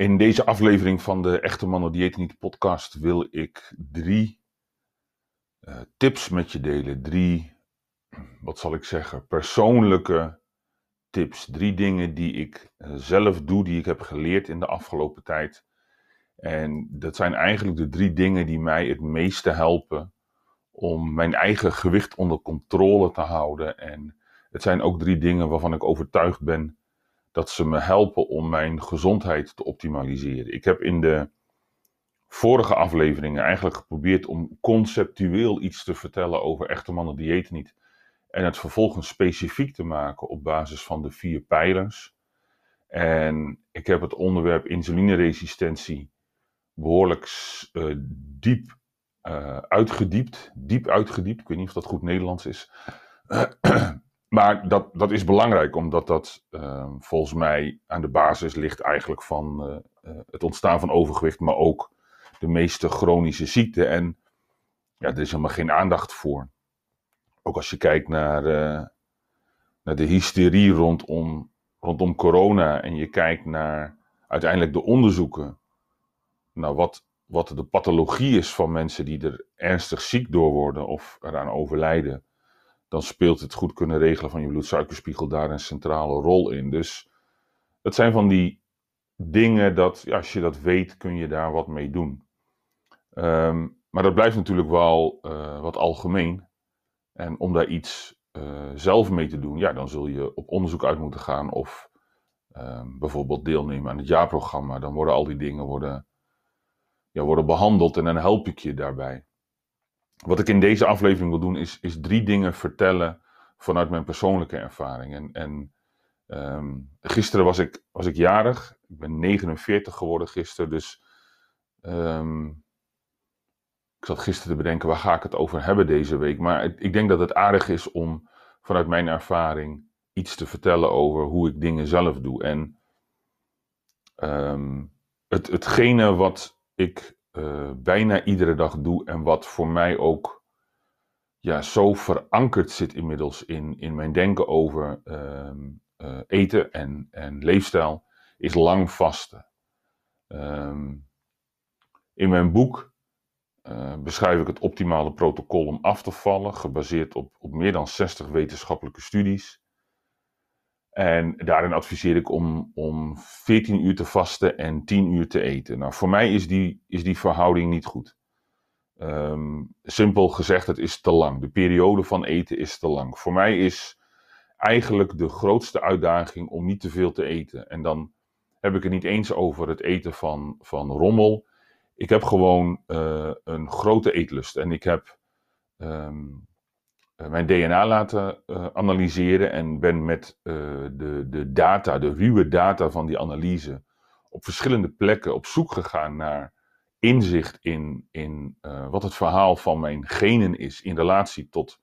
In deze aflevering van de Echte Mannen Dieet Niet podcast wil ik drie uh, tips met je delen. Drie, wat zal ik zeggen, persoonlijke tips. Drie dingen die ik uh, zelf doe, die ik heb geleerd in de afgelopen tijd. En dat zijn eigenlijk de drie dingen die mij het meeste helpen om mijn eigen gewicht onder controle te houden. En het zijn ook drie dingen waarvan ik overtuigd ben dat ze me helpen om mijn gezondheid te optimaliseren. Ik heb in de vorige afleveringen eigenlijk geprobeerd om conceptueel iets te vertellen over echte mannen dieet niet. En het vervolgens specifiek te maken op basis van de vier pijlers. En ik heb het onderwerp insulineresistentie behoorlijk uh, diep uh, uitgediept. Diep uitgediept. Ik weet niet of dat goed Nederlands is. maar dat, dat is belangrijk, omdat dat uh, volgens mij aan de basis ligt eigenlijk van uh, het ontstaan van overgewicht, maar ook de meeste chronische ziekten. En ja, er is helemaal geen aandacht voor. Ook als je kijkt naar, uh, naar de hysterie rondom, rondom corona en je kijkt naar uiteindelijk de onderzoeken. Nou, wat, wat de pathologie is van mensen die er ernstig ziek door worden of eraan overlijden dan speelt het goed kunnen regelen van je bloedsuikerspiegel daar een centrale rol in. Dus het zijn van die dingen dat, als je dat weet, kun je daar wat mee doen. Um, maar dat blijft natuurlijk wel uh, wat algemeen. En om daar iets uh, zelf mee te doen, ja, dan zul je op onderzoek uit moeten gaan of um, bijvoorbeeld deelnemen aan het jaarprogramma. Dan worden al die dingen worden, ja, worden behandeld en dan help ik je daarbij. Wat ik in deze aflevering wil doen, is, is drie dingen vertellen vanuit mijn persoonlijke ervaring. En, en um, gisteren was ik, was ik jarig. Ik ben 49 geworden gisteren. Dus um, ik zat gisteren te bedenken, waar ga ik het over hebben deze week? Maar ik, denk dat het aardig is om vanuit mijn ervaring iets te vertellen over hoe ik dingen zelf doe. En um, het, hetgene wat ik uh, bijna iedere dag doe en wat voor mij ook ja, zo verankerd zit inmiddels in, in mijn denken over uh, uh, eten en, en leefstijl, is lang vasten. Um, in mijn boek uh, beschrijf ik het optimale protocol om af te vallen, gebaseerd op, op meer dan 60 wetenschappelijke studies. En daarin adviseer ik om, om 14 uur te vasten en 10 uur te eten. Nou, voor mij is die, is die verhouding niet goed. Um, simpel gezegd, het is te lang. De periode van eten is te lang. Voor mij is eigenlijk de grootste uitdaging om niet te veel te eten. En dan heb ik het niet eens over het eten van, van rommel. Ik heb gewoon uh, een grote eetlust. En ik heb um, eh, mijn DNA laten uh, analyseren en ben met uh, de, de data, de ruwe data van die analyse, op verschillende plekken op zoek gegaan naar inzicht in, in wat het verhaal van mijn genen is in relatie tot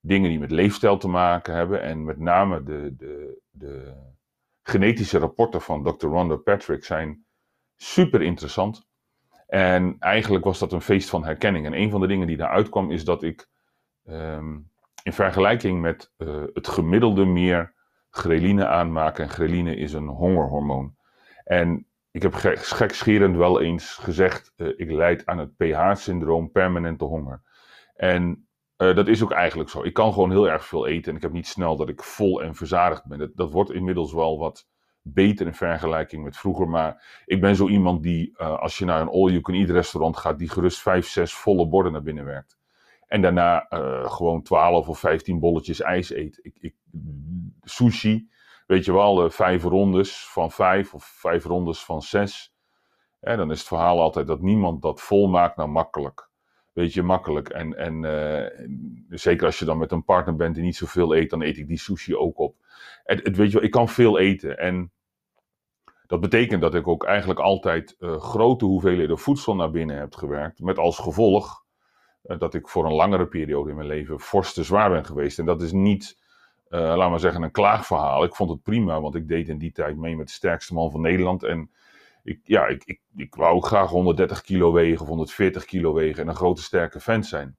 dingen die met leefstijl te maken hebben. En met name de, de, de genetische rapporten van Dr. Rhonda Patrick zijn super interessant. En eigenlijk was dat een feest van herkenning. En een van de dingen die daaruit kwam is dat ik Um, in vergelijking met uh, het gemiddelde meer ghreline aanmaken. En ghreline is een hongerhormoon. En ik heb gekscherend wel eens gezegd, uh, ik leid aan het pH-syndroom, permanente honger. En uh, dat is ook eigenlijk zo. Ik kan gewoon heel erg veel eten en ik heb niet snel dat ik vol en verzadigd ben. Dat, dat wordt inmiddels wel wat beter in vergelijking met vroeger. Maar ik ben zo iemand die, als je naar een all-you-can-eat restaurant gaat, die gerust vijf, zes volle borden naar binnen werkt. En daarna uh, gewoon 12 of 15 bolletjes ijs eet. Ik, ik, sushi, weet je wel, uh, vijf rondes van vijf of vijf rondes van zes. En dan is het verhaal altijd dat niemand dat volmaakt, nou makkelijk. Weet je, makkelijk. En, en uh, zeker als je dan met een partner bent die niet zoveel eet, dan eet ik die sushi ook op. En, het, weet je wel, ik kan veel eten. En dat betekent dat ik ook eigenlijk altijd grote hoeveelheden voedsel naar binnen heb gewerkt. Met als gevolg eh, dat ik voor een langere periode in mijn leven fors te zwaar ben geweest. En dat is niet, uh, laat maar zeggen, een klaagverhaal. Ik vond het prima, want ik deed in die tijd mee met de sterkste man van Nederland. En ik, ja, ik, ik, ik wou graag 130 kilo wegen of 140 kilo wegen en een grote sterke vent zijn.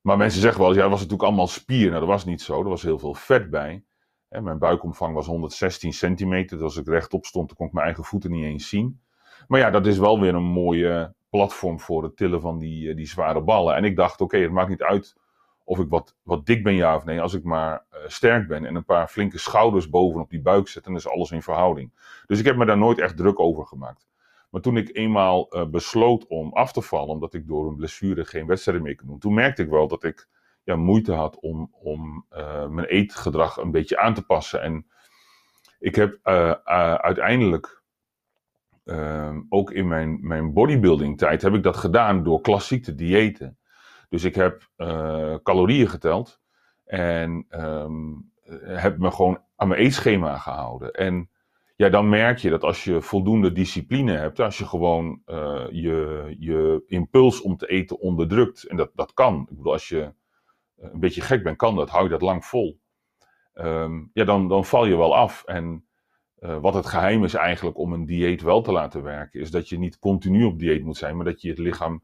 Maar mensen zeggen wel, ja, dat was natuurlijk allemaal spier. Nou, dat was niet zo. Er was heel veel vet bij. Mijn buikomvang was 116 centimeter. Dus als ik rechtop stond, dan kon ik mijn eigen voeten niet eens zien. Maar ja, dat is wel weer een mooie platform voor het tillen van die, die zware ballen. En ik dacht, oké, het maakt niet uit of ik wat, wat dik ben, ja of nee. Als ik maar sterk ben en een paar flinke schouders bovenop die buik zet, dan is alles in verhouding. Dus ik heb me daar nooit echt druk over gemaakt. Maar toen ik eenmaal uh, besloot om af te vallen, omdat ik door een blessure geen wedstrijden meer kon doen, toen merkte ik wel dat ik ja, moeite had om, om uh, mijn eetgedrag een beetje aan te passen. En ik heb uiteindelijk, ehm, ook in mijn, mijn bodybuilding tijd, heb ik dat gedaan door klassiek te diëten. Dus ik heb calorieën geteld en um, heb me gewoon aan mijn eetschema gehouden. En ja, dan merk je dat als je voldoende discipline hebt, als je gewoon uh, je, je impuls om te eten onderdrukt, en dat, dat kan. Ik bedoel, als je een beetje gek bent, kan dat, hou je dat lang vol. Um, ja, dan, dan val je wel af. En uh, wat het geheim is eigenlijk om een dieet wel te laten werken, is dat je niet continu op dieet moet zijn, maar dat je het lichaam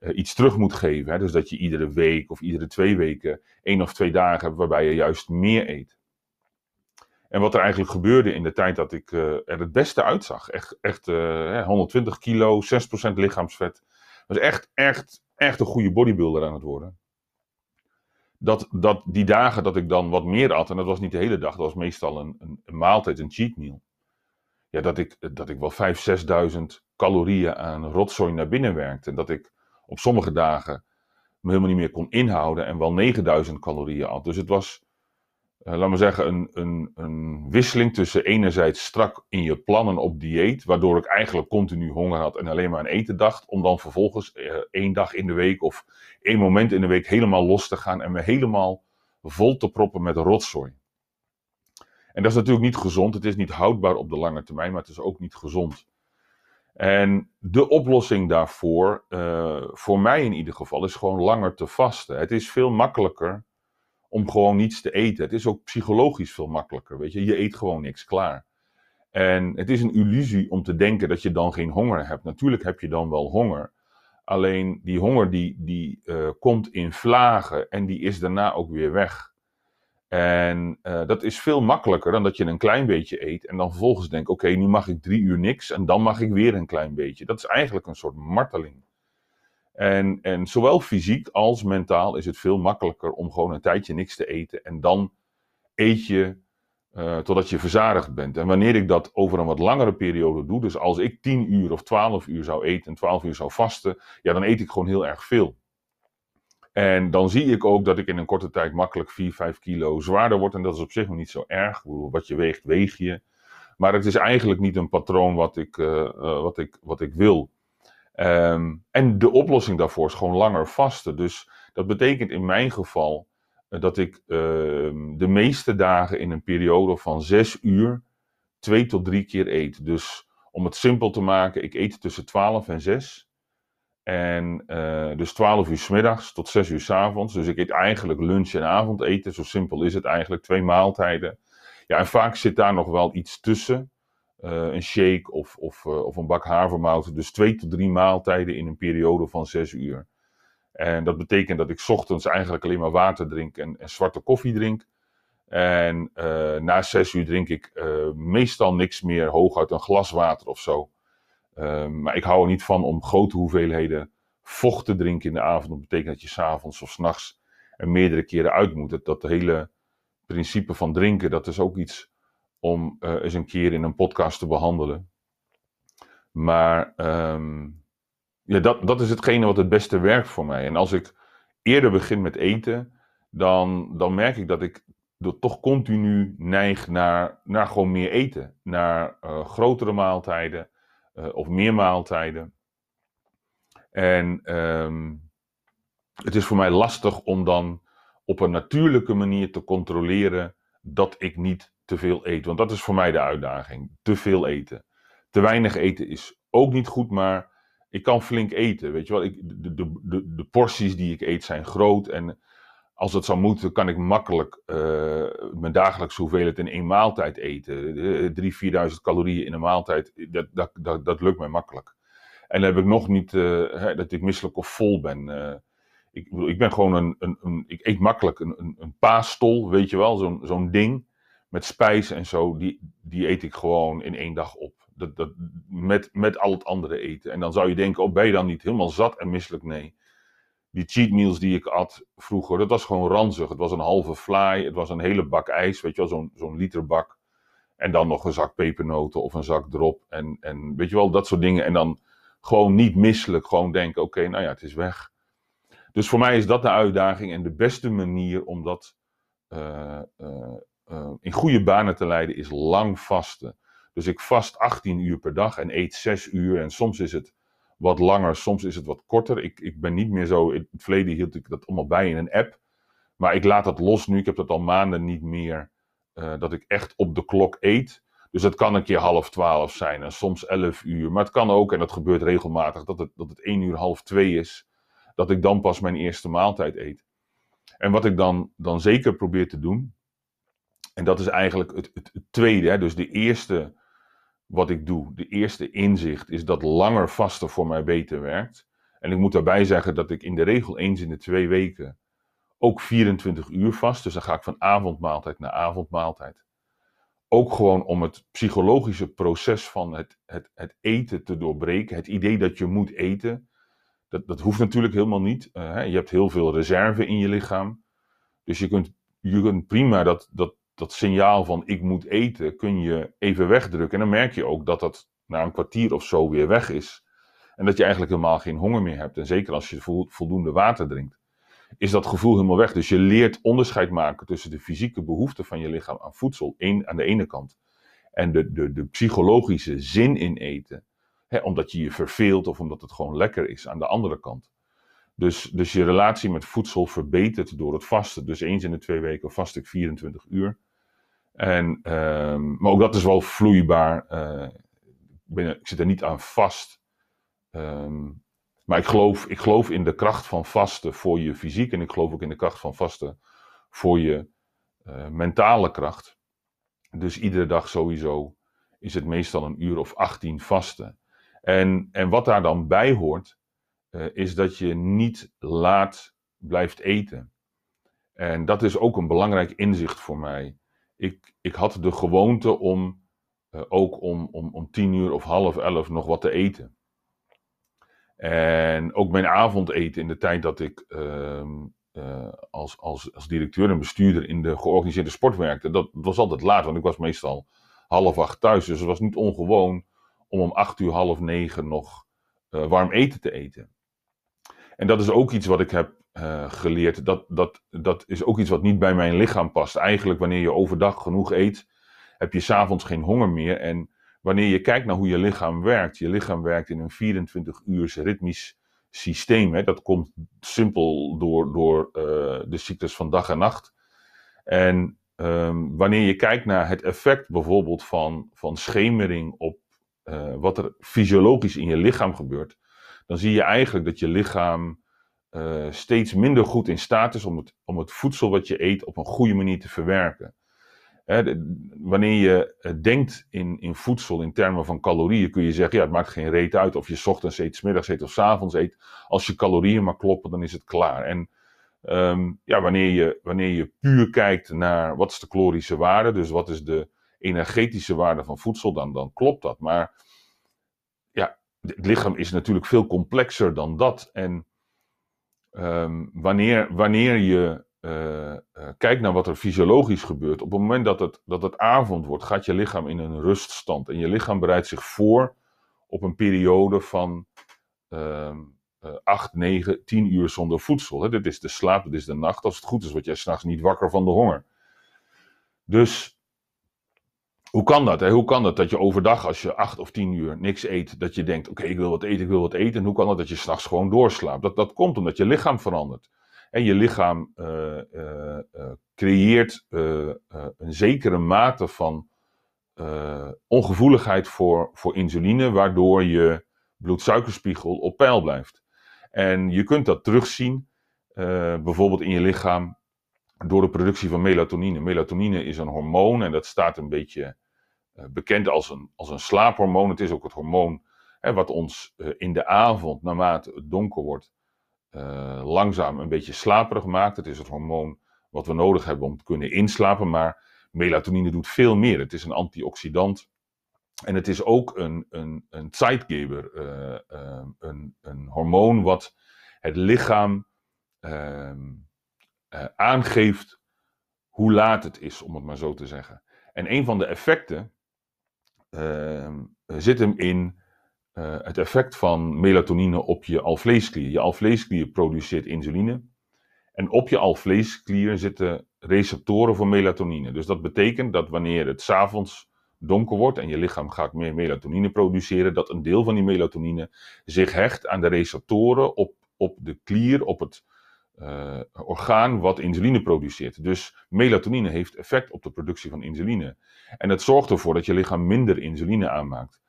uh, iets terug moet geven. Hè? Dus dat je iedere week of iedere twee weken één of twee dagen hebt waarbij je juist meer eet. En wat er eigenlijk gebeurde in de tijd dat ik uh, er het beste uitzag. Echt, echt uh, 120 kilo, 6% lichaamsvet. was echt, echt, echt een goede bodybuilder aan het worden. Dat, dat die dagen dat ik dan wat meer at, en dat was niet de hele dag, dat was meestal een, een, maaltijd, een cheat meal. Ja, dat ik, dat ik wel 5.000, 6.000 calorieën aan rotzooi naar binnen werkte. En dat ik op sommige dagen me helemaal niet meer kon inhouden en wel 9.000 calorieën at. Dus het was laat maar zeggen, een, een, een wisseling tussen enerzijds strak in je plannen op dieet, waardoor ik eigenlijk continu honger had en alleen maar aan eten dacht, om dan vervolgens uh, één dag in de week of één moment in de week helemaal los te gaan en me helemaal vol te proppen met rotzooi. En dat is natuurlijk niet gezond, het is niet houdbaar op de lange termijn, maar het is ook niet gezond. En de oplossing daarvoor, uh, voor mij in ieder geval, is gewoon langer te vasten. Het is veel makkelijker om gewoon niets te eten. Het is ook psychologisch veel makkelijker, weet je. Je eet gewoon niks, klaar. En het is een illusie om te denken dat je dan geen honger hebt. Natuurlijk heb je dan wel honger. Alleen die honger die, die uh, komt in vlagen en die is daarna ook weer weg. En uh, dat is veel makkelijker dan dat je een klein beetje eet en dan vervolgens denkt: oké, nu mag ik drie uur niks en dan mag ik weer een klein beetje. Dat is eigenlijk een soort marteling. En, en zowel fysiek als mentaal is het veel makkelijker om gewoon een tijdje niks te eten. En dan eet je uh, totdat je verzadigd bent. En wanneer ik dat over een wat langere periode doe, dus als ik 10 uur of 12 uur zou eten en 12 uur zou vasten, ja, dan eet ik gewoon heel erg veel. En dan zie ik ook dat ik in een korte tijd makkelijk 4, 5 kilo zwaarder word. En dat is op zich nog niet zo erg. Wat je weegt, weeg je. Maar het is eigenlijk niet een patroon wat ik, uh, uh, wat ik, wat ik wil. Um, en de oplossing daarvoor is gewoon langer vasten. Dus dat betekent in mijn geval uh, dat ik uh, de meeste dagen in een periode van zes uur twee tot drie keer eet. Dus om het simpel te maken, ik eet tussen 12 en 6. En uh, dus 12 uur s middags tot 6 uur s avonds. Dus ik eet eigenlijk lunch en avondeten. Zo simpel is het eigenlijk. Twee maaltijden. Ja, en vaak zit daar nog wel iets tussen. Uh, een shake of, of, uh, of een bak havermout. Dus twee tot drie maaltijden in een periode van zes uur. En dat betekent dat ik ochtends eigenlijk alleen maar water drink en, en zwarte koffie drink. En uh, na zes uur drink ik meestal niks meer, hooguit een glas water of zo. maar ik hou er niet van om grote hoeveelheden vocht te drinken in de avond. Dat betekent dat je s'avonds of s'nachts er meerdere keren uit moet. Dat, dat hele principe van drinken, dat is ook iets om uh, eens een keer in een podcast te behandelen. Maar um, ja, dat, dat is hetgene wat het beste werkt voor mij. En als ik eerder begin met eten, dan, dan merk ik dat ik toch continu neig naar, naar gewoon meer eten. Naar uh, grotere maaltijden uh, of meer maaltijden. En um, het is voor mij lastig om dan op een natuurlijke manier te controleren dat ik niet te veel eet. Want dat is voor mij de uitdaging. Te veel eten. Te weinig eten is ook niet goed, maar ik kan flink eten. Weet je wel, ik, de, de, de, de porties die ik eet zijn groot. En als het zou moeten, kan ik makkelijk uh, mijn dagelijkse hoeveelheid in één maaltijd eten. 3.000, 4.000 calorieën in een maaltijd, dat, dat, dat, dat lukt mij makkelijk. En dan heb ik nog niet uh, dat ik misselijk of vol ben. Ik, ik ben gewoon een, een, een, ik eet makkelijk een, een, een paastol, weet je wel, zo'n zo'n ding met spijs en zo, die, die eet ik gewoon in één dag op. Dat, dat, met, met al het andere eten. En dan zou je denken, oh ben je dan niet helemaal zat en misselijk? Nee. Die cheat meals die ik at vroeger, dat was gewoon ranzig. Het was een halve fly, het was een hele bak ijs, weet je wel, zo'n zo'n literbak. En dan nog een zak pepernoten of een zak drop. En, en weet je wel, dat soort dingen. En dan gewoon niet misselijk, gewoon denken, oké, nou ja, het is weg. Dus voor mij is dat de uitdaging en de beste manier om dat uh, uh, uh, in goede banen te leiden is lang vasten. Dus ik vast 18 uur per dag en eet 6 uur. En soms is het wat langer, soms is het wat korter. Ik, ik ben niet meer zo. In het verleden hield ik dat allemaal bij in een app. Maar ik laat dat los nu. Ik heb dat al maanden niet meer. Uh, dat ik echt op de klok eet. Dus het kan een keer half twaalf zijn en soms 11 uur. Maar het kan ook, en dat gebeurt regelmatig, dat het, dat het 1 uur half 2 is. Dat ik dan pas mijn eerste maaltijd eet. En wat ik dan, dan zeker probeer te doen, en dat is eigenlijk het, het, tweede. Hè? Dus de eerste wat ik doe, de eerste inzicht, is dat langer vasten voor mij beter werkt. En ik moet daarbij zeggen dat ik in de regel eens in de twee weken ook 24 uur vast. Dus dan ga ik van avondmaaltijd naar avondmaaltijd. Ook gewoon om het psychologische proces van het, het, het eten te doorbreken. Het idee dat je moet eten. Dat, dat hoeft natuurlijk helemaal niet. Hè? Je hebt heel veel reserve in je lichaam. Dus je kunt, je kunt prima dat, dat dat signaal van ik moet eten, kun je even wegdrukken. En dan merk je ook dat dat na een kwartier of zo weer weg is. En dat je eigenlijk helemaal geen honger meer hebt. En zeker als je voldoende water drinkt, is dat gevoel helemaal weg. Dus je leert onderscheid maken tussen de fysieke behoeften van je lichaam aan voedsel aan de ene kant. En de, de, de psychologische zin in eten. Hè, omdat je je verveelt of omdat het gewoon lekker is aan de andere kant. Dus, dus je relatie met voedsel verbetert door het vasten. Dus eens in de twee weken vast ik 24 uur. En, um, maar ook dat is wel vloeibaar. Ik, ben, ik, zit er niet aan vast. Um, maar ik geloof, ik geloof in de kracht van vasten voor je fysiek. En ik geloof ook in de kracht van vasten voor je uh, mentale kracht. Dus iedere dag sowieso is het meestal een uur of 18 vasten. En, en wat daar dan bij hoort, uh, is dat je niet laat blijft eten. En dat is ook een belangrijk inzicht voor mij ik, ik had de gewoonte om uh, ook om, om, om tien uur of half elf nog wat te eten. En ook mijn avondeten in de tijd dat ik uh, uh, als, als, als directeur en bestuurder in de georganiseerde sport werkte, dat was altijd laat, want ik was meestal half acht thuis. Dus het was niet ongewoon om om acht uur, half negen nog uh, warm eten te eten. En dat is ook iets wat ik heb uh, geleerd. Dat, dat, dat is ook iets wat niet bij mijn lichaam past. Eigenlijk, wanneer je overdag genoeg eet, heb je s'avonds geen honger meer. En wanneer je kijkt naar hoe je lichaam werkt, je lichaam werkt in een 24 uur ritmisch systeem. Hè. Dat komt simpel door, door uh, de ziektes van dag en nacht. En um, wanneer je kijkt naar het effect bijvoorbeeld van, van schemering op uh, wat er fysiologisch in je lichaam gebeurt, dan zie je eigenlijk dat je lichaam uh, steeds minder goed in staat is om het, om het voedsel wat je eet op een goede manier te verwerken. de, wanneer je uh, denkt in, in voedsel in termen van calorieën, kun je zeggen, ja, het maakt geen reet uit of je ochtends eet, middags eet of s avonds eet. Als je calorieën maar kloppen, dan is het klaar. En um, ja, wanneer, je, wanneer je puur kijkt naar wat is de calorische waarde, dus wat is de energetische waarde van voedsel, dan, dan klopt dat. Maar het lichaam is natuurlijk veel complexer dan dat. En um, wanneer, wanneer je uh, uh, kijkt naar wat er fysiologisch gebeurt, op het moment dat het, dat het avond wordt, gaat je lichaam in een ruststand. En je lichaam bereidt zich voor op een periode van uh, 8, 9, 10 uur zonder voedsel. Hè. Dit is de slaap, dit is de nacht. Als het goed is, word jij s'nachts niet wakker van de honger. Dus hoe kan dat? Hoe kan dat dat je overdag, als je acht of tien uur niks eet, dat je denkt: oké, ik wil wat eten, ik wil wat eten. En hoe kan het dat je s'nachts gewoon doorslaapt? Dat, dat komt omdat je lichaam verandert. En je lichaam uh, uh, uh, creëert een zekere mate van ongevoeligheid voor, voor insuline, waardoor je bloedsuikerspiegel op peil blijft. En je kunt dat terugzien, bijvoorbeeld in je lichaam, door de productie van melatonine. Melatonine is een hormoon en dat staat een beetje uh, bekend als een, als een slaaphormoon. Het is ook het hormoon hè, wat ons uh, in de avond, naarmate het donker wordt, uh, langzaam een beetje slaperig maakt. Het is het hormoon wat we nodig hebben om te kunnen inslapen. Maar melatonine doet veel meer. Het is een antioxidant. En het is ook een, een, een een, een hormoon wat het lichaam ehm, aangeeft hoe laat het is, om het maar zo te zeggen. En een van de effecten ehm, zit hem in het effect van melatonine op je alvleesklier. Je alvleesklier produceert insuline. En op je alvleesklier zitten receptoren voor melatonine. Dus dat betekent dat wanneer het s'avonds donker wordt en je lichaam gaat meer melatonine produceren, dat een deel van die melatonine zich hecht aan de receptoren op, op de klier, op het uh, orgaan wat insuline produceert. Dus melatonine heeft effect op de productie van insuline. En het zorgt ervoor dat je lichaam minder insuline aanmaakt.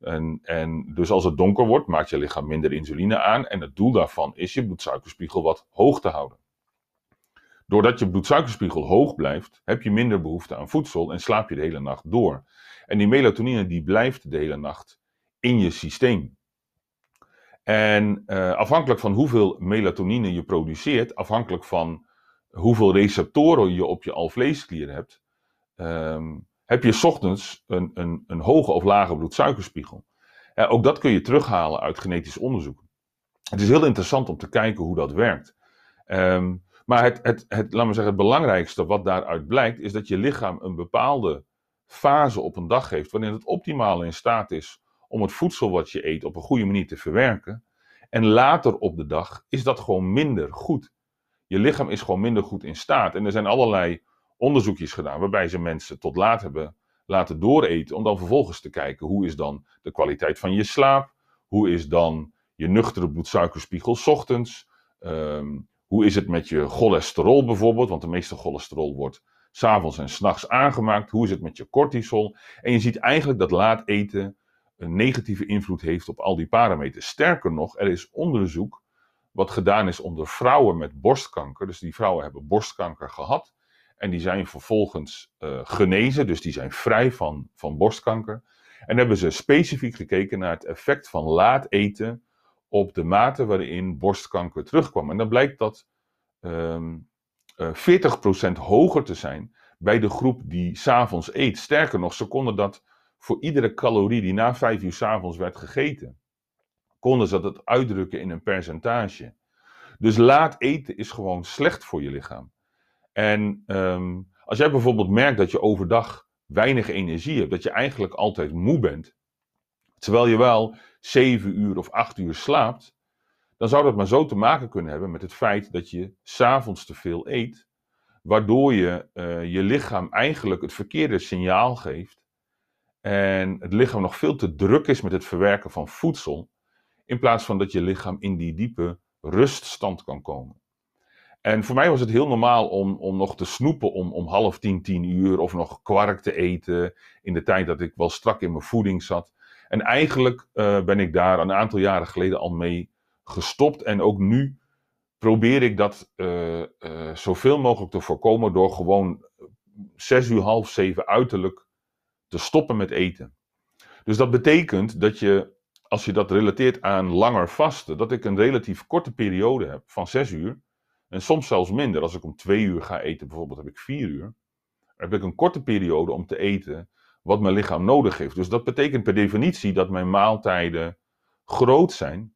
En, en dus als het donker wordt, maakt je lichaam minder insuline aan. En het doel daarvan is je bloedsuikerspiegel wat hoog te houden. Doordat je bloedsuikerspiegel hoog blijft, heb je minder behoefte aan voedsel en slaap je de hele nacht door. En die melatonine die blijft de hele nacht in je systeem. En uh, afhankelijk van hoeveel melatonine je produceert, afhankelijk van hoeveel receptoren je op je alvleesklier hebt, um, heb je ochtends een, een, een hoge of lage bloedsuikerspiegel. Uh, ook dat kun je terughalen uit genetisch onderzoek. Het is heel interessant om te kijken hoe dat werkt. Um, maar het, het, het, laat zeggen, het belangrijkste wat daaruit blijkt, is dat je lichaam een bepaalde fase op een dag heeft, waarin het optimaal in staat is om het voedsel wat je eet op een goede manier te verwerken. En later op de dag is dat gewoon minder goed. Je lichaam is gewoon minder goed in staat. En er zijn allerlei onderzoekjes gedaan waarbij ze mensen tot laat hebben laten dooreten, om dan vervolgens te kijken hoe is dan de kwaliteit van je slaap, hoe is dan je nuchtere bloedsuikerspiegel ochtends, um, hoe is het met je cholesterol bijvoorbeeld? Want de meeste cholesterol wordt s'avonds en s'nachts aangemaakt. Hoe is het met je cortisol? En je ziet eigenlijk dat laat eten een negatieve invloed heeft op al die parameters. Sterker nog, er is onderzoek wat gedaan is onder vrouwen met borstkanker. Dus die vrouwen hebben borstkanker gehad. En die zijn vervolgens uh, genezen, dus die zijn vrij van, van borstkanker. En hebben ze specifiek gekeken naar het effect van laat eten op de mate waarin borstkanker terugkwam. En dan blijkt dat um, uh, 40% hoger te zijn bij de groep die s'avonds eet. Sterker nog, ze konden dat voor iedere calorie die na 5 uur s'avonds werd gegeten, konden ze dat uitdrukken in een percentage. Dus laat eten is gewoon slecht voor je lichaam. En um, als jij bijvoorbeeld merkt dat je overdag weinig energie hebt, dat je eigenlijk altijd moe bent, terwijl je wel 7 uur of 8 uur slaapt, dan zou dat maar zo te maken kunnen hebben met het feit dat je s'avonds te veel eet, waardoor je uh, je lichaam eigenlijk het verkeerde signaal geeft en het lichaam nog veel te druk is met het verwerken van voedsel, in plaats van dat je lichaam in die diepe ruststand kan komen. En voor mij was het heel normaal om, om nog te snoepen om, om half tien, tien uur, of nog kwark te eten in de tijd dat ik wel strak in mijn voeding zat. En eigenlijk uh, ben ik daar een aantal jaren geleden al mee gestopt. En ook nu probeer ik dat uh, uh, zoveel mogelijk te voorkomen door gewoon zes uur, half zeven uiterlijk te stoppen met eten. Dus dat betekent dat je, als je dat relateert aan langer vasten, dat ik een relatief korte periode heb van zes uur. En soms zelfs minder. Als ik om twee uur ga eten, bijvoorbeeld, heb ik vier uur. Heb ik een korte periode om te eten wat mijn lichaam nodig heeft. Dus dat betekent per definitie dat mijn maaltijden groot zijn.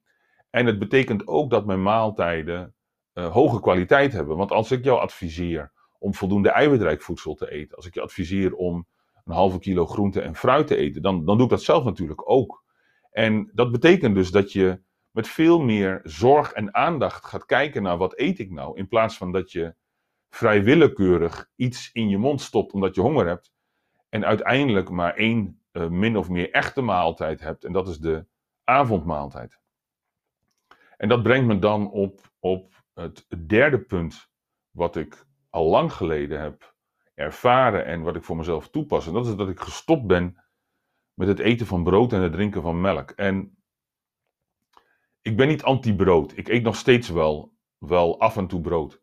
En het betekent ook dat mijn maaltijden uh, hoge kwaliteit hebben. Want als ik jou adviseer om voldoende eiwitrijk voedsel te eten, als ik je adviseer om een halve kilo groente en fruit te eten, dan, dan doe ik dat zelf natuurlijk ook. En dat betekent dus dat je met veel meer zorg en aandacht gaat kijken naar wat eet ik nou, in plaats van dat je vrij willekeurig iets in je mond stopt omdat je honger hebt en uiteindelijk maar één uh, min of meer echte maaltijd hebt en dat is de avondmaaltijd. En dat brengt me dan op, op het derde punt wat ik al lang geleden heb ervaren en wat ik voor mezelf toepas. En dat is dat ik gestopt ben met het eten van brood en het drinken van melk. En ik ben niet anti-brood. Ik eet nog steeds wel, wel af en toe brood.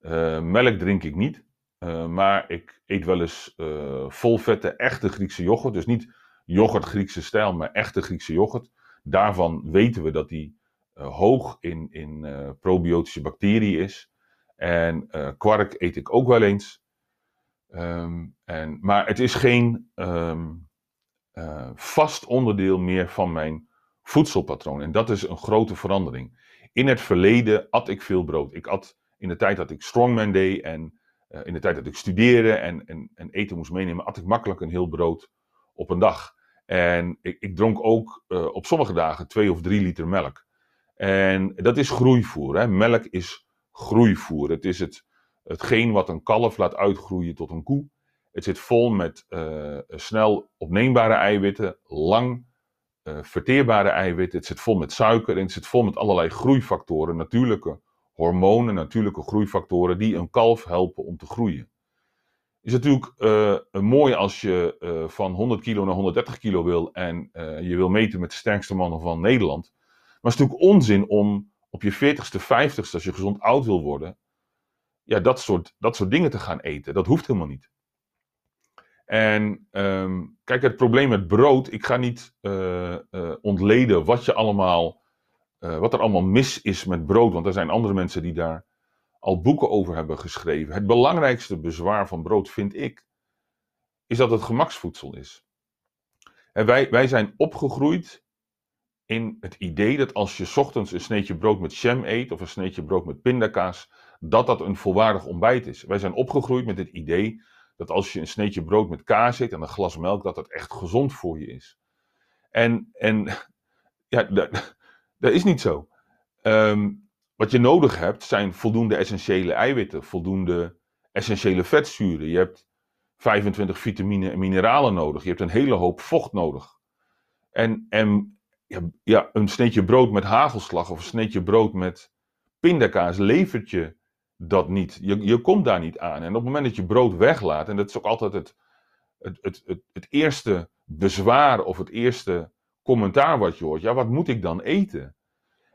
Uh, melk drink ik niet. Uh, maar ik eet wel eens uh, volvette, echte Griekse yoghurt. Dus niet yoghurt Griekse stijl, maar echte Griekse yoghurt. Daarvan weten we dat die hoog in, in probiotische bacteriën is. En kwark eet ik ook wel eens. Ehm, en, maar het is geen ehm, eh, vast onderdeel meer van mijn voedselpatroon. En dat is een grote verandering. In het verleden at ik veel brood. Ik at in de tijd dat ik strongman deed en eh, in de tijd dat ik studeerde en, en, en, eten moest meenemen, at ik makkelijk een heel brood op een dag. En ik, ik dronk ook uh, op sommige dagen twee of drie liter melk. En dat is groeivoer. Hè? Melk is groeivoer. Het is het, hetgeen wat een kalf laat uitgroeien tot een koe. Het zit vol met uh, snel opneembare eiwitten, lang uh, verteerbare eiwitten. Het zit vol met suiker en het zit vol met allerlei groeifactoren, natuurlijke hormonen, natuurlijke groeifactoren die een kalf helpen om te groeien. Is natuurlijk uh, mooi als je van 100 kilo naar 130 kilo wil en je wil meten met de sterkste mannen van Nederland. Maar het is natuurlijk onzin om op je 40ste, 50ste, als je gezond oud wil worden, ja, dat soort, dat soort dingen te gaan eten. Dat hoeft helemaal niet. En um, kijk, het probleem met brood, ik ga niet uh, ontleden wat, je allemaal, uh, wat er allemaal mis is met brood, want er zijn andere mensen die daar al boeken over hebben geschreven. Het belangrijkste bezwaar van brood, vind ik, is dat het gemaksvoedsel is. En wij, wij zijn opgegroeid in het idee dat als je ochtends een sneetje brood met jam eet of een sneetje brood met pindakaas, dat dat een volwaardig ontbijt is. Wij zijn opgegroeid met het idee dat als je een sneetje brood met kaas eet en een glas melk, dat dat echt gezond voor je is. En, en ja, dat, dat is niet zo. Um, wat je nodig hebt zijn voldoende essentiële eiwitten, voldoende essentiële vetzuren. Je hebt 25 vitamine en mineralen nodig. Je hebt een hele hoop vocht nodig. En, en ja, ja, een sneetje brood met hagelslag of een sneetje brood met pindakaas levert je dat niet. Je, je komt daar niet aan. En op het moment dat je brood weglaat, en dat is ook altijd het, het, het, het, het eerste bezwaar of het eerste commentaar wat je hoort. Ja, wat moet ik dan eten?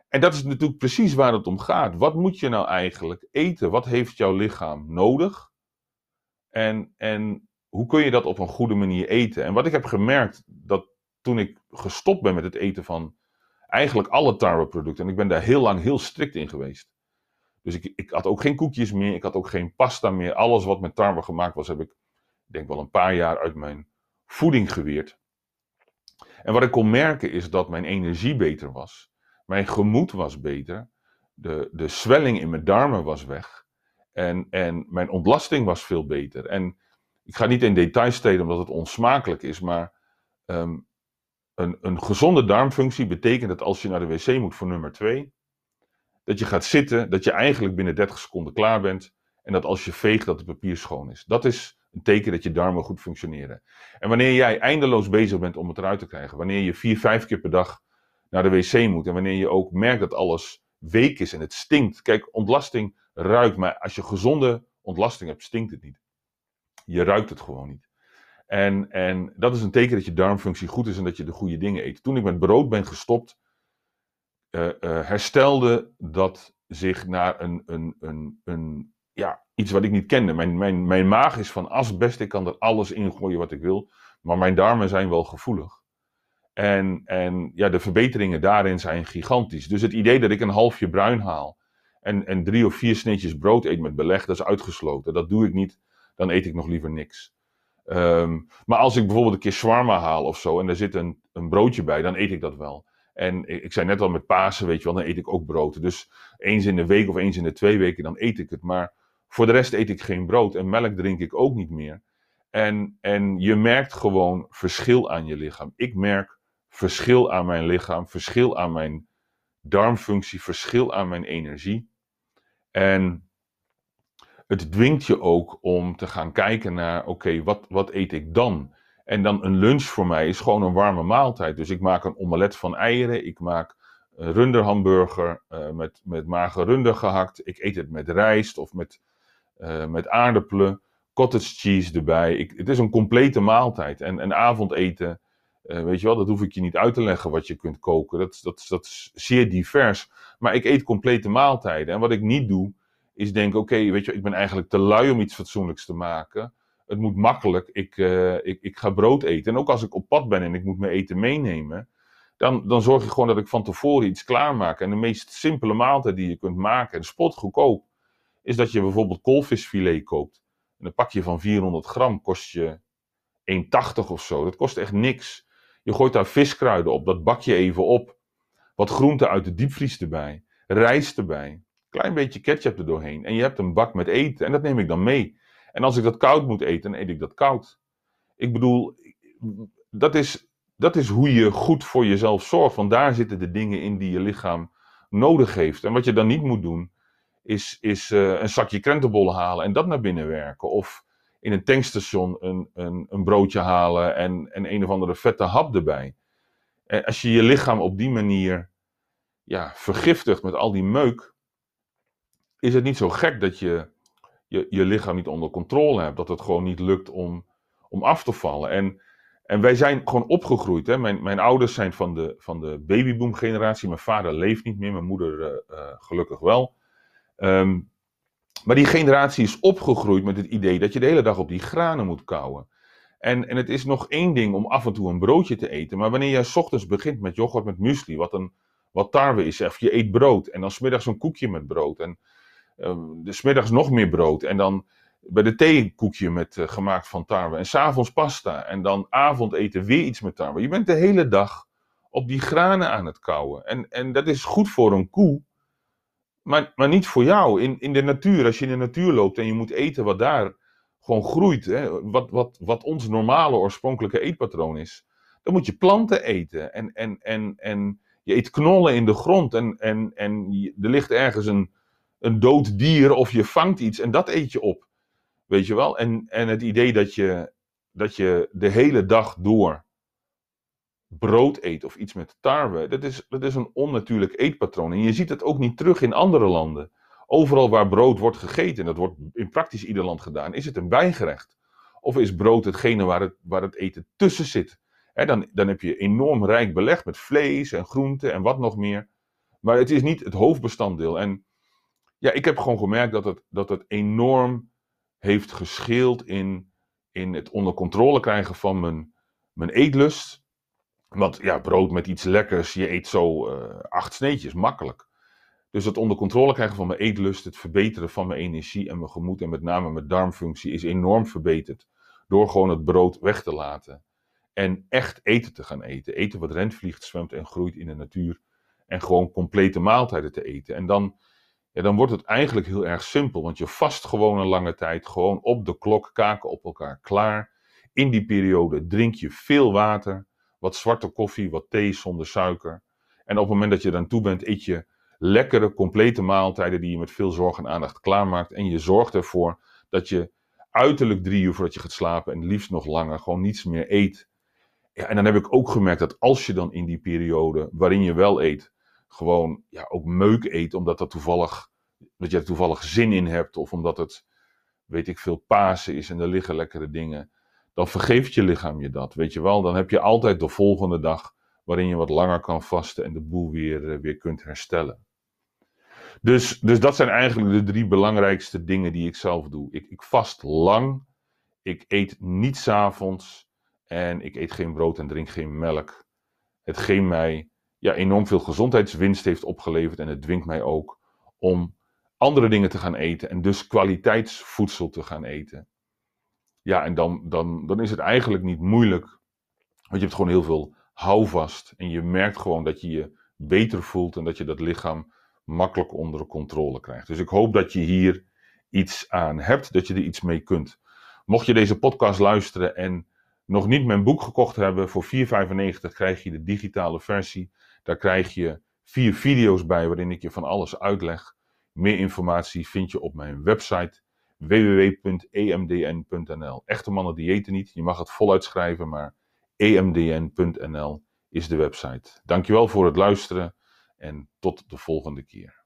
En dat is natuurlijk precies waar het om gaat. Wat moet je nou eigenlijk eten? Wat heeft jouw lichaam nodig? En, en hoe kun je dat op een goede manier eten? En wat ik heb gemerkt, dat toen ik gestopt ben met het eten van eigenlijk alle tarweproducten, en ik ben daar heel lang heel strikt in geweest. Dus ik, ik had ook geen koekjes meer, ik had ook geen pasta meer. Alles wat met tarwe gemaakt was, heb ik denk wel een paar jaar uit mijn voeding geweerd. En wat ik kon merken is dat mijn energie beter was. Mijn gemoed was beter. De, de zwelling in mijn darmen was weg. En, en mijn ontlasting was veel beter. En ik ga niet in details treden omdat het onsmakelijk is, maar um, een, een gezonde darmfunctie betekent dat als je naar de wc moet voor nummer 2, dat je gaat zitten, dat je eigenlijk binnen 30 seconden klaar bent en dat als je veegt dat het papier schoon is. Dat is een teken dat je darmen goed functioneren. En wanneer jij eindeloos bezig bent om het eruit te krijgen, wanneer je vier, vijf keer per dag naar de wc moet en wanneer je ook merkt dat alles week is en het stinkt. Kijk, ontlasting ruikt, maar als je gezonde ontlasting hebt, stinkt het niet. Je ruikt het gewoon niet. En, en dat is een teken dat je darmfunctie goed is en dat je de goede dingen eet. Toen ik met brood ben gestopt, uh, uh, herstelde dat zich naar een, een, een, een, ja, iets wat ik niet kende. Mijn, mijn, mijn maag is van asbest, ik kan er alles in gooien wat ik wil, maar mijn darmen zijn wel gevoelig. En, en ja, de verbeteringen daarin zijn gigantisch. Dus het idee dat ik een halfje bruin haal en, en drie of vier sneetjes brood eet met beleg, dat is uitgesloten. Dat doe ik niet, dan eet ik nog liever niks. Um, maar als ik bijvoorbeeld een keer shawarma haal of zo en er zit een, een broodje bij, dan eet ik dat wel. En ik, zei net al met Pasen, weet je wel, dan eet ik ook brood. Dus eens in de week of eens in de twee weken, dan eet ik het. Maar voor de rest eet ik geen brood en melk drink ik ook niet meer. En, en je merkt gewoon verschil aan je lichaam. Ik merk verschil aan mijn lichaam, verschil aan mijn darmfunctie, verschil aan mijn energie. En het dwingt je ook om te gaan kijken naar, oké, wat, wat eet ik dan? En dan een lunch voor mij is gewoon een warme maaltijd. Dus ik maak een omelet van eieren, ik maak een runderhamburger uh, met, met mager runder gehakt. Ik eet het met rijst of met, uh, met aardappelen, cottage cheese erbij. Ik, het is een complete maaltijd. En een avondeten, weet je wel, dat hoef ik je niet uit te leggen wat je kunt koken. Dat, dat, dat is zeer divers. Maar ik eet complete maaltijden. En wat ik niet doe, is denken, oké, weet je, ik ben eigenlijk te lui om iets fatsoenlijks te maken. Het moet makkelijk, ik, uh, ik, ik ga brood eten. En ook als ik op pad ben en ik moet mijn eten meenemen, dan, dan zorg ik gewoon dat ik van tevoren iets klaarmaak. En de meest simpele maaltijd die je kunt maken, en spotgoedkoop, is dat je bijvoorbeeld koolvisfilet koopt. En een pakje van 400 gram kost je 1,80 of zo. Dat kost echt niks. Je gooit daar viskruiden op, dat bak je even op. Wat groenten uit de diepvries erbij. Rijst erbij. Klein beetje ketchup er doorheen. En je hebt een bak met eten. En dat neem ik dan mee. En als ik dat koud moet eten, dan eet ik dat koud. Ik bedoel, dat is, dat is hoe je goed voor jezelf zorgt. Want daar zitten de dingen in die je lichaam nodig heeft. En wat je dan niet moet doen, is, is uh, een zakje krentenbollen halen en dat naar binnen werken. Of in een tankstation een, een, een broodje halen en, en een of andere vette hap erbij. En als je je lichaam op die manier ja, vergiftigt met al die meuk, is het niet zo gek dat je, je je lichaam niet onder controle hebt. Dat het gewoon niet lukt om, om af te vallen. En, en wij zijn gewoon opgegroeid. Hè? Mijn, mijn ouders zijn van de, van de babyboom generatie. Mijn vader leeft niet meer, mijn moeder uh, uh, gelukkig wel. Um, maar die generatie is opgegroeid met het idee dat je de hele dag op die granen moet kouwen. En, en het is nog één ding om af en toe een broodje te eten. Maar wanneer s ochtends begint met yoghurt met muesli, wat, een, wat tarwe is, of je eet brood. En dan smiddags een koekje met brood. En uh, smiddags nog meer brood. En dan bij de thee koekje met, uh, gemaakt van tarwe. En s'avonds pasta. En dan avondeten weer iets met tarwe. Je bent de hele dag op die granen aan het kouwen. En, en dat is goed voor een koe. Maar, maar niet voor jou. In, in de natuur, als je in de natuur loopt en je moet eten wat daar gewoon groeit, hè, wat, wat, wat ons normale oorspronkelijke eetpatroon is, dan moet je planten eten. En, en, en, en je eet knollen in de grond en, en, en er ligt ergens een, een dood dier of je vangt iets en dat eet je op. Weet je wel? En, en het idee dat je, dat je de hele dag door brood eet of iets met tarwe, dat is, dat is een onnatuurlijk eetpatroon. En je ziet het ook niet terug in andere landen. Overal waar brood wordt gegeten, en dat wordt in praktisch ieder land gedaan, is het een bijgerecht. Of is brood hetgene waar het, waar het eten tussen zit. dan, dan heb je enorm rijk beleg met vlees en groenten en wat nog meer. Maar het is niet het hoofdbestanddeel. En ja, ik heb gewoon gemerkt dat het, dat het enorm heeft gescheeld in, in het onder controle krijgen van mijn, mijn eetlust. Want ja, brood met iets lekkers, je eet zo uh, acht sneetjes, makkelijk. Dus het onder controle krijgen van mijn eetlust, het verbeteren van mijn energie en mijn gemoed en met name mijn darmfunctie is enorm verbeterd. Door gewoon het brood weg te laten. En echt eten te gaan eten. Eten wat rent, vliegt, zwemt en groeit in de natuur. En gewoon complete maaltijden te eten. En dan, ja, dan wordt het eigenlijk heel erg simpel. Want je vast gewoon een lange tijd. Gewoon op de klok, kaken op elkaar klaar. In die periode drink je veel water wat zwarte koffie, wat thee zonder suiker. En op het moment dat je dan toe bent, eet je lekkere, complete maaltijden die je met veel zorg en aandacht klaarmaakt. En je zorgt ervoor dat je uiterlijk drie uur voordat je gaat slapen en liefst nog langer gewoon niets meer eet. Ja, en dan heb ik ook gemerkt dat als je dan in die periode waarin je wel eet, gewoon ja, ook meuk eet, omdat dat toevallig, dat je er toevallig zin in hebt, of omdat het, weet ik veel, Pasen is en er liggen lekkere dingen dan vergeeft je lichaam je dat. Weet je wel, dan heb je altijd de volgende dag waarin je wat langer kan vasten en de boel weer, eh, weer kunt herstellen. Dus, dus dat zijn eigenlijk de drie belangrijkste dingen die ik zelf doe. Ik, ik vast lang, ik eet niet s'avonds en ik eet geen brood en drink geen melk. Hetgeen mij ja, enorm veel gezondheidswinst heeft opgeleverd en het dwingt mij ook om andere dingen te gaan eten en dus kwaliteitsvoedsel te gaan eten. Ja, en dan, dan, dan is het eigenlijk niet moeilijk. Want je hebt gewoon heel veel houvast. En je merkt gewoon dat je je beter voelt en dat je dat lichaam makkelijk onder controle krijgt. Dus ik hoop dat je hier iets aan hebt, dat je er iets mee kunt. Mocht je deze podcast luisteren en nog niet mijn boek gekocht hebben, voor 4,95 krijg je de digitale versie. Daar krijg je vier video's bij waarin ik je van alles uitleg. Meer informatie vind je op mijn website www.emdn.nl. Echte mannen diëten niet, je mag het voluit schrijven, maar emdn.nl is de website. Dankjewel voor het luisteren en tot de volgende keer.